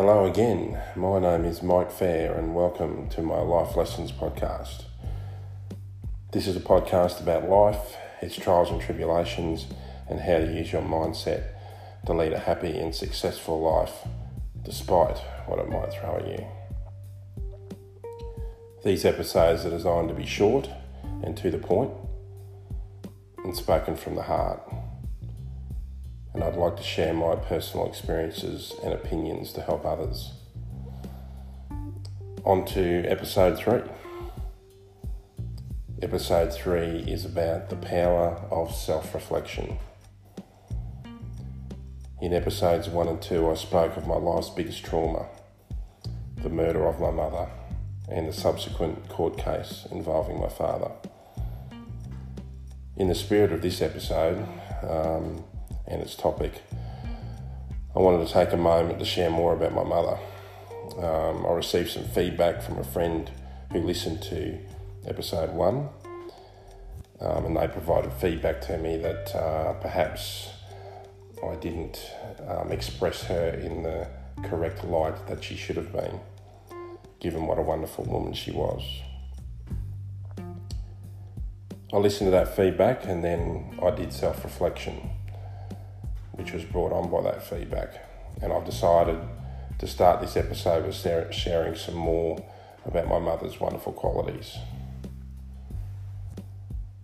Hello again. My name is Mike Fair, and welcome to my Life Lessons podcast. This is a podcast about life, its trials and tribulations, and how to use your mindset to lead a happy and successful life despite what it might throw at you. These episodes are designed to be short and to the point and spoken from the heart and I'd like to share my personal experiences and opinions to help others. On to episode three. Episode three is about the power of self reflection. In episodes one and two, I spoke of my life's biggest trauma the murder of my mother and the subsequent court case involving my father. In the spirit of this episode, um, and its topic, I wanted to take a moment to share more about my mother. Um, I received some feedback from a friend who listened to episode one, um, and they provided feedback to me that uh, perhaps I didn't um, express her in the correct light that she should have been, given what a wonderful woman she was. I listened to that feedback and then I did self reflection which was brought on by that feedback. And I've decided to start this episode with sharing some more about my mother's wonderful qualities.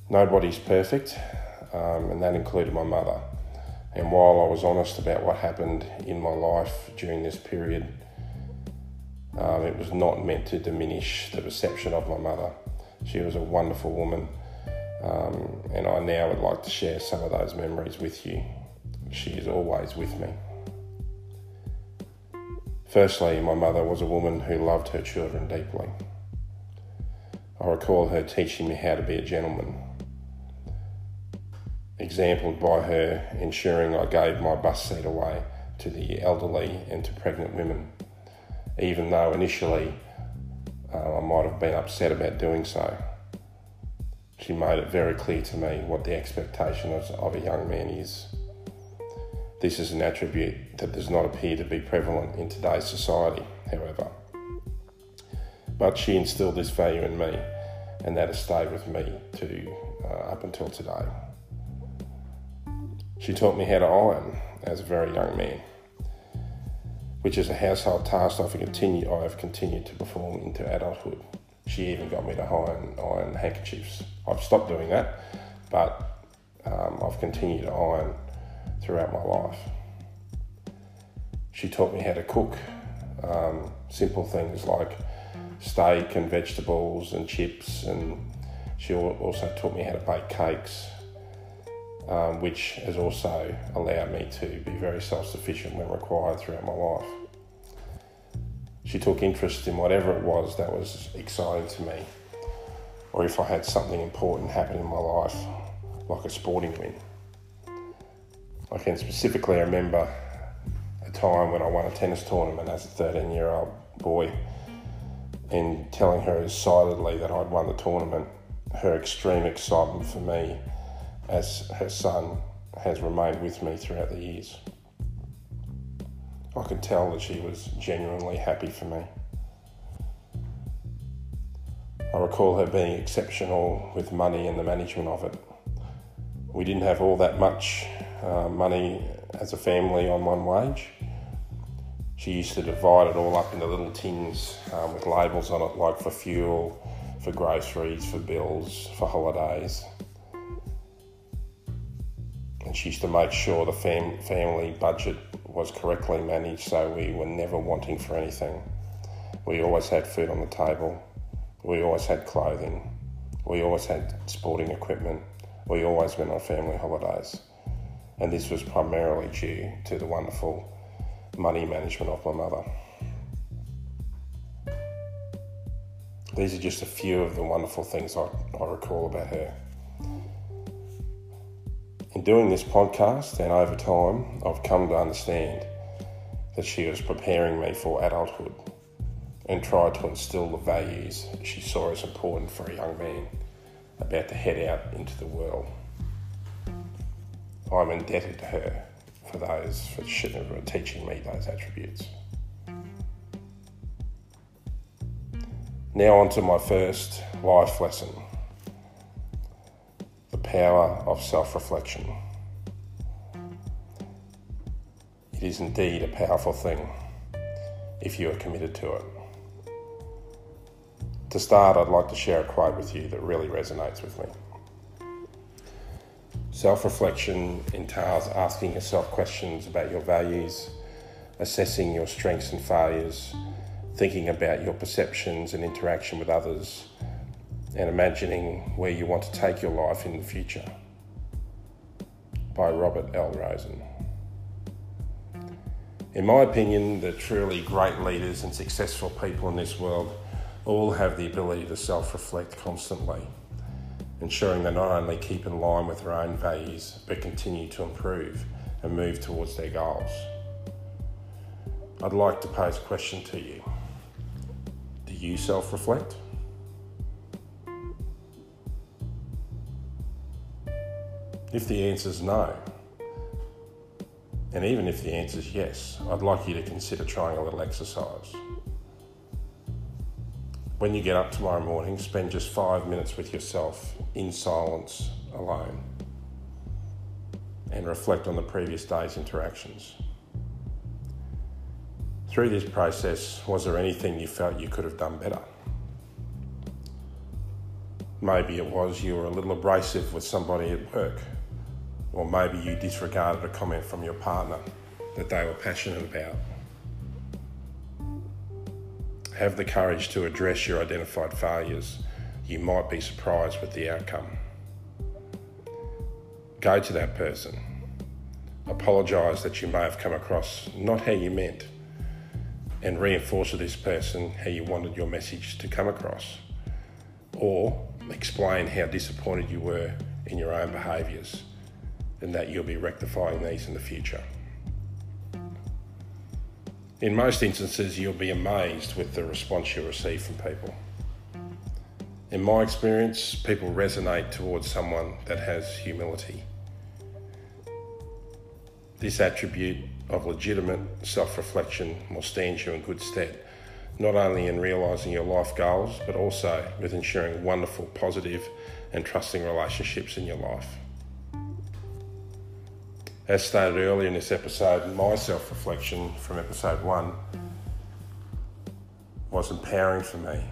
Nobody's perfect, um, and that included my mother. And while I was honest about what happened in my life during this period, um, it was not meant to diminish the perception of my mother. She was a wonderful woman, um, and I now would like to share some of those memories with you. She is always with me. Firstly, my mother was a woman who loved her children deeply. I recall her teaching me how to be a gentleman, exampled by her ensuring I gave my bus seat away to the elderly and to pregnant women, even though initially uh, I might have been upset about doing so. She made it very clear to me what the expectation of a young man is. This is an attribute that does not appear to be prevalent in today's society, however. But she instilled this value in me, and that has stayed with me to uh, up until today. She taught me how to iron as a very young man, which is a household task I've continued, I have continued to perform into adulthood. She even got me to iron, iron handkerchiefs. I've stopped doing that, but um, I've continued to iron throughout my life. She taught me how to cook um, simple things like steak and vegetables and chips, and she also taught me how to bake cakes, um, which has also allowed me to be very self sufficient when required throughout my life. She took interest in whatever it was that was exciting to me, or if I had something important happen in my life, like a sporting win. I can specifically remember a time when I won a tennis tournament as a 13 year old boy and telling her excitedly that I'd won the tournament. Her extreme excitement for me as her son has remained with me throughout the years. I could tell that she was genuinely happy for me. I recall her being exceptional with money and the management of it. We didn't have all that much uh, money as a family on one wage. She used to divide it all up into little tins um, with labels on it, like for fuel, for groceries, for bills, for holidays. And she used to make sure the fam- family budget was correctly managed so we were never wanting for anything. We always had food on the table, we always had clothing, we always had sporting equipment, we always went on family holidays and this was primarily due to the wonderful money management of my mother. These are just a few of the wonderful things I, I recall about her. In doing this podcast and over time, I've come to understand that she was preparing me for adulthood and tried to instill the values she saw as important for a young man about to head out into the world. I'm indebted to her for those, for teaching me those attributes. Now, on to my first life lesson the power of self reflection. It is indeed a powerful thing if you are committed to it. To start, I'd like to share a quote with you that really resonates with me. Self reflection entails asking yourself questions about your values, assessing your strengths and failures, thinking about your perceptions and interaction with others, and imagining where you want to take your life in the future. By Robert L. Rosen. In my opinion, the truly great leaders and successful people in this world all have the ability to self reflect constantly, ensuring they not only keep in line with their own values but continue to improve and move towards their goals. I'd like to pose a question to you Do you self reflect? If the answer is no, and even if the answer is yes, I'd like you to consider trying a little exercise. When you get up tomorrow morning, spend just five minutes with yourself in silence alone and reflect on the previous day's interactions. Through this process, was there anything you felt you could have done better? Maybe it was you were a little abrasive with somebody at work, or maybe you disregarded a comment from your partner that they were passionate about have the courage to address your identified failures, you might be surprised with the outcome. Go to that person. Apologise that you may have come across not how you meant, and reinforce to this person how you wanted your message to come across. Or explain how disappointed you were in your own behaviours and that you'll be rectifying these in the future. In most instances, you'll be amazed with the response you receive from people. In my experience, people resonate towards someone that has humility. This attribute of legitimate self reflection will stand you in good stead, not only in realising your life goals, but also with ensuring wonderful, positive, and trusting relationships in your life. As stated earlier in this episode, my self reflection from episode one was empowering for me.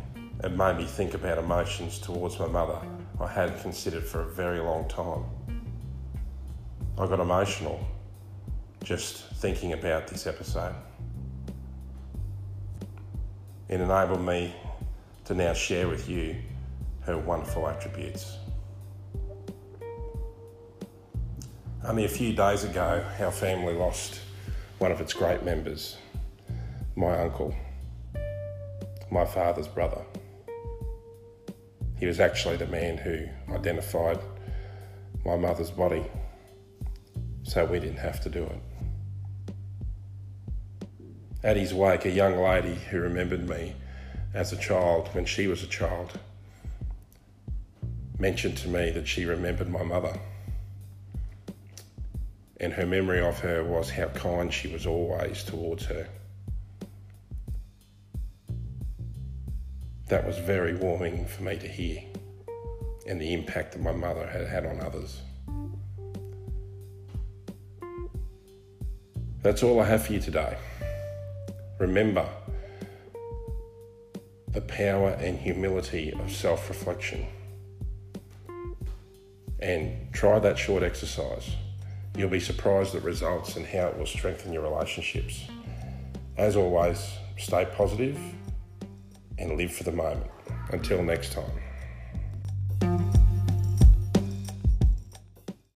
It made me think about emotions towards my mother I hadn't considered for a very long time. I got emotional just thinking about this episode. It enabled me to now share with you her wonderful attributes. Only a few days ago, our family lost one of its great members, my uncle, my father's brother. He was actually the man who identified my mother's body, so we didn't have to do it. At his wake, a young lady who remembered me as a child when she was a child mentioned to me that she remembered my mother and her memory of her was how kind she was always towards her. That was very warming for me to hear, and the impact that my mother had had on others. That's all I have for you today. Remember the power and humility of self reflection. And try that short exercise. You'll be surprised at results and how it will strengthen your relationships. As always, stay positive and live for the moment. Until next time.